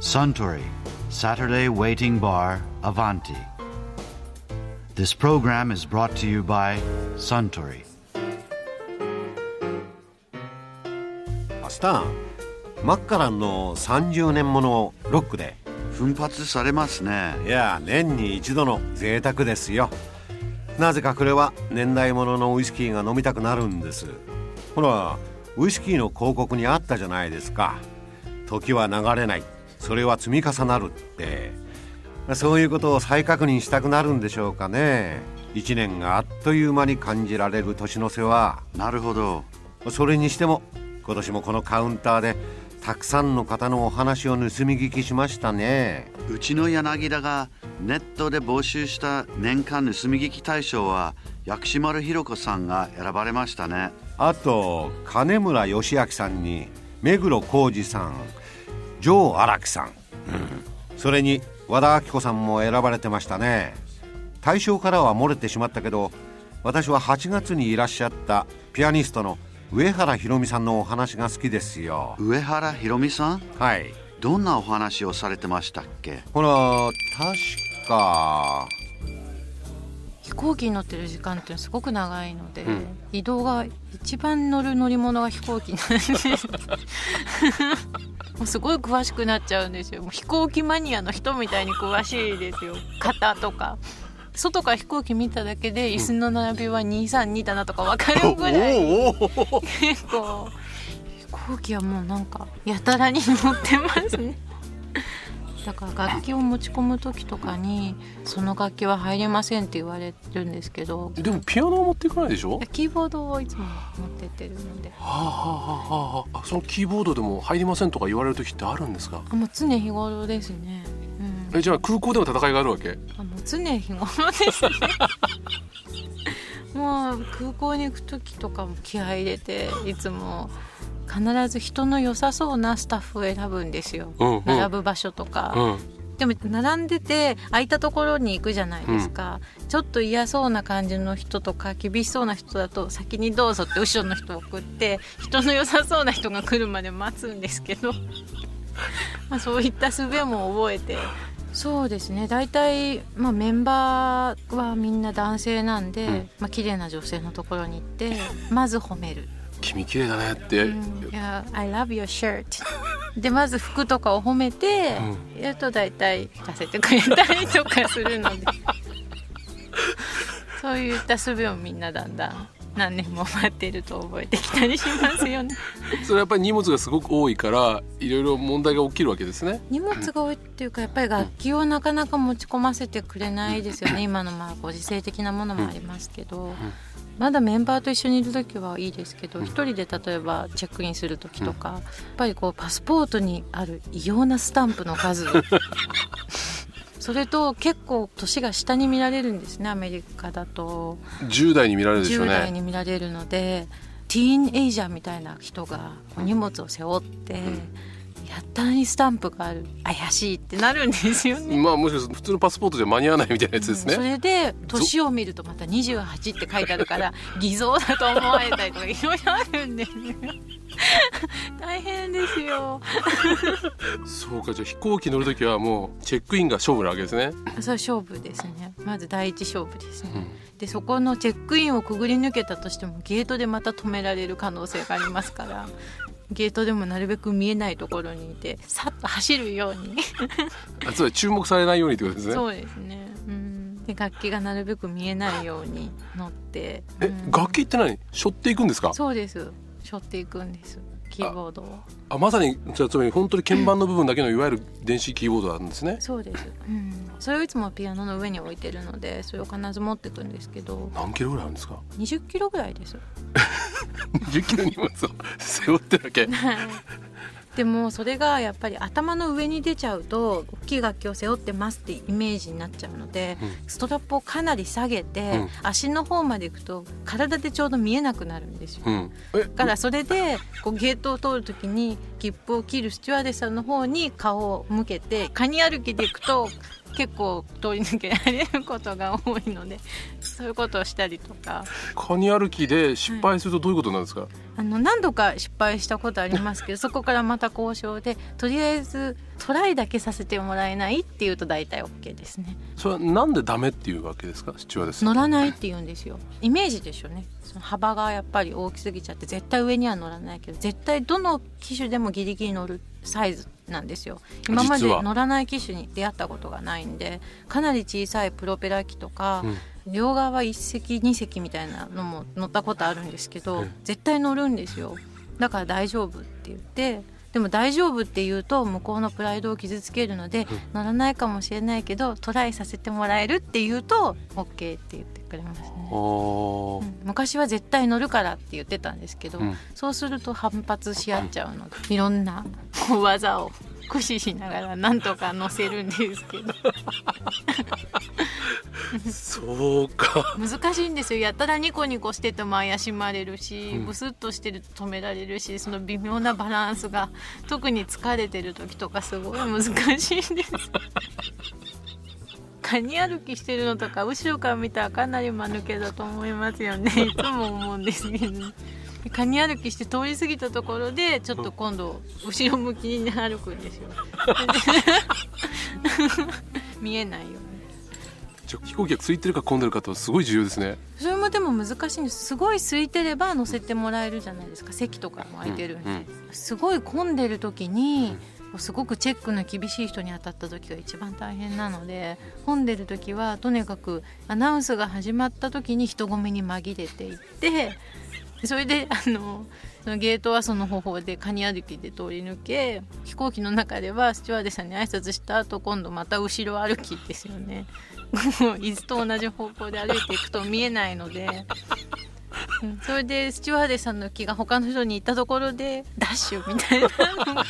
Suntory Saturday Waiting Bar Avanti. This program is brought to you by Suntory. マスターマッカランの30年ものロックで奮発されますね。いや年に一度の贅沢ですよなぜかこれは年代物のウイスキーが飲みたくなるんですほらウイスキーの広告にあったじゃないですか時は流れないそれは積み重なるってそういうことを再確認したくなるんでしょうかね一年があっという間に感じられる年の瀬はなるほど。それにしても今年もこのカウンターでたくさんの方のお話を盗み聞きしましたねうちの柳田がネットで募集した年間盗み聞き大賞は薬師丸ひろ子さんが選ばれましたね。あと金村義明さんに目黒浩二さん城荒木さん、それに和田アキ子さんも選ばれてましたね。大賞からは漏れてしまったけど私は8月にいらっしゃったピアニストの上原ひろみさんのお話が好きですよ。上原ひろみさん？はい。どんなお話をされてましたっけ？ほら確か飛行機に乗ってる時間ってすごく長いので、うん。移動が一番乗る乗り物が飛行機なんでもうすごい詳しくなっちゃうんですよ。もう飛行機マニアの人みたいに詳しいですよ。型とか。外から飛行機見ただけで椅子の並びは232だなとか分かるぐらい。結構飛行機はもうなんかやたらに乗ってますねだから楽器を持ち込む時とかにその楽器は入れませんって言われるんですけどでもピアノは持っていかないでしょ？キーボードをいつも持ってってるので。はあはあはあはあ。あそのキーボードでも入りませんとか言われる時ってあるんですか？あもう常日頃ですね、うん、えじゃあ空港でも戦いがあるわけ？あもう常日頃ですね もう空港に行く時とかも気合い入れていつも必ず人の良さそうなスタッフを選ぶんですよ、うんうん。並ぶ場所とか、うん。でも並んでて空いたところに行くじゃないですか、ちょっと嫌そうな感じの人とか厳しそうな人だと先にどうぞって後ろの人を送って人の良さそうな人が来るまで待つんですけど。まあそういった術も覚えてそうですね。大体、まあ、メンバーはみんな男性なんで、うん。まあ綺麗な女性のところに行ってまず褒める。君綺麗だねって、うん。いや「I love your shirt」でまず服とかを褒めて、やると大体出せてくれたりとかするので。そういった術をみんなだんだん何年も待ってると覚えてきたりしますよね。それはやっぱり荷物がすごく多いからいろいろ問題が起きるわけですね。荷物が多いっていうかやっぱり楽器をなかなか持ち込ませてくれないですよね。今のまあご時世的なものもありますけど、まだメンバーと一緒にいる時はいいですけど一人で例えばチェックインする時とか、やっぱりこうパスポートにある異様なスタンプの数 それと結構年が下に見られるんですねアメリカだと。10代に見られるでしょ10う代ねに見られるのでティーンエイジャーみたいな人が荷物を背負って、やったらにスタンプがある怪しいってなるんですよね。まあもしかすると普通のパスポートじゃ間に合わないみたいなやつですうんそね、れで年を見るとまた28って書いてあるから偽造だと思われたりとかいろいろあるんですよ。大変ですよ。そうかじゃあ飛行機乗る時はもうチェックインが勝負なわけですね、それ勝負ですね。まず第一勝負ですね、うん。でそこのチェックインをくぐり抜けたとしてもゲートでまた止められる可能性がありますからゲートでもなるべく見えないところにいてさっと走るように。あつまり注目されないようにってことですね。そうですね。うん。で楽器がなるべく見えないように乗って。え、うん。楽器って何？背負っていくんですか？そうです。背負っていくんですキーボードを。あまさにじゃあつまり本当に鍵盤の部分だけのいわゆる電子キーボードなんですね。そうです、うん、それをいつもピアノの上に置いてるのでそれを必ず持ってくんですけど。何キロぐらいあるんですか？20キロぐらいです。10キロ荷物を背負ってるだけでもそれがやっぱり頭の上に出ちゃうと大きい楽器を背負ってますってイメージになっちゃうので、うん。ストラップをかなり下げて、うん。足の方まで行くと体でちょうど見えなくなるんですよ。うん。えだからそれでこうゲートを通る時に切符を切るスチュワーデスさんの方に顔を向けてカニ歩きで行くと結構通り抜けられることが多いのでそういうことをしたりとか。カニ歩きで失敗するとどういうことなんですか、あの何度か失敗したことありますけどそこからまた交渉でとりあえずトライだけさせてもらえないっていうと大体 OK ですね。それはなんでダメっていうわけですか？スチュワーデス乗らないって言うんですよ。イメージでしょうね。その幅がやっぱり大きすぎちゃって絶対上には乗らないけど絶対どの機種でもギリギリ乗るサイズなんですよ。今まで乗らない機種に出会ったことがないんでかなり小さいプロペラ機とか、両側1隻2隻みたいなのも乗ったことあるんですけど、うん絶対乗るんですよ。だから大丈夫って言ってでも大丈夫って言うと向こうのプライドを傷つけるので、乗らないかもしれないけどトライさせてもらえるって言うと OK って言ってくれますね。うん。昔は絶対乗るからって言ってたんですけど、うん。そうすると反発し合っちゃうのでいろんな 技を駆使しながらなんとか乗せるんですけど そうか。難しいんですよ。やったらニコニコしてても怪しまれるし、うん。ブスッとしてると止められるしその微妙なバランスが特に疲れてる時とかすごい難しいんです。カニ歩きしてるのとか後ろから見たらかなり間抜けだと思いますよね。いつも思うんですけど。カニ歩きして通り過ぎたところでちょっと今度後ろ向きに歩くんですよ。見えないよじゃあ飛行機が空いてるか混んでるかとすごい重要ですね。それもでも難しいんです。すごい空いてれば乗せてもらえるじゃないですか。席とかも空いてるんで、うんうん。すごい混んでる時に、すごくチェックの厳しい人に当たった時が一番大変なので混んでる時はとにかくアナウンスが始まった時に人混みに紛れていってそれで あのそのゲートはその方法でカニ歩きで通り抜け飛行機の中ではスチュワーデさんに挨拶した後今度また後ろ歩きですよね。も う椅子と同じ方向で歩いていくと見えないので、うんそれでスチュワーデさんの気が他の人に行ったところでダッシュみたいなのが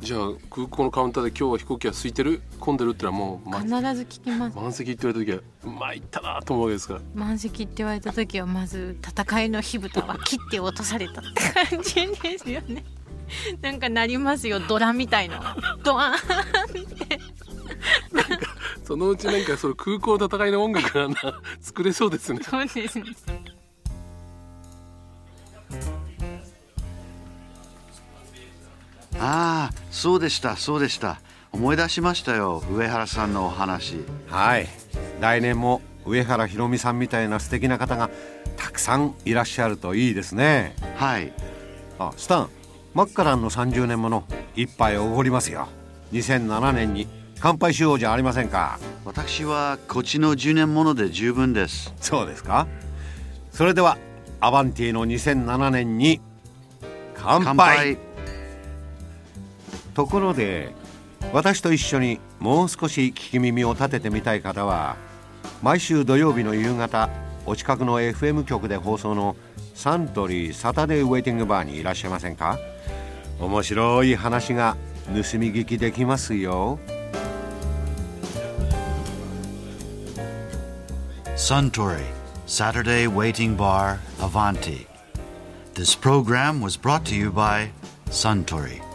じゃあ空港のカウンターで今日は飛行機が空いてる混んでるってのはもう、ま必ず聞きます。満席って言われた時は参ったなと思うわけですから。満席って言われた時はまず戦いの火蓋は切って落とされたって感じですよね。なんかなりますよ。ドラみたいな。ドワーンって。そのうちなんかその空港の戦いの音楽がな作れそうですね。そうですねああそうでしたそうでした。思い出しましたよ上原さんのお話。はい。来年も上原ひろみさんみたいな素敵な方がたくさんいらっしゃるといいですね。はい。あスタンマッカランの30年もの一杯おごりますよ。2007年に乾杯しようじゃありませんか。私はこっちの10年もので十分です。そうですか。それではアバンティの2007年に乾杯。乾杯ところで私と一緒にもう少し聞き耳を立ててみたい方は毎週土曜日の夕方お近くの FM 局で放送のサントリーサタデーウェイティングバーにいらっしゃいませんか？面白い話が盗み聞きできますよ。Suntory Saturday Waiting Bar Avanti. This program was brought to you by Suntory.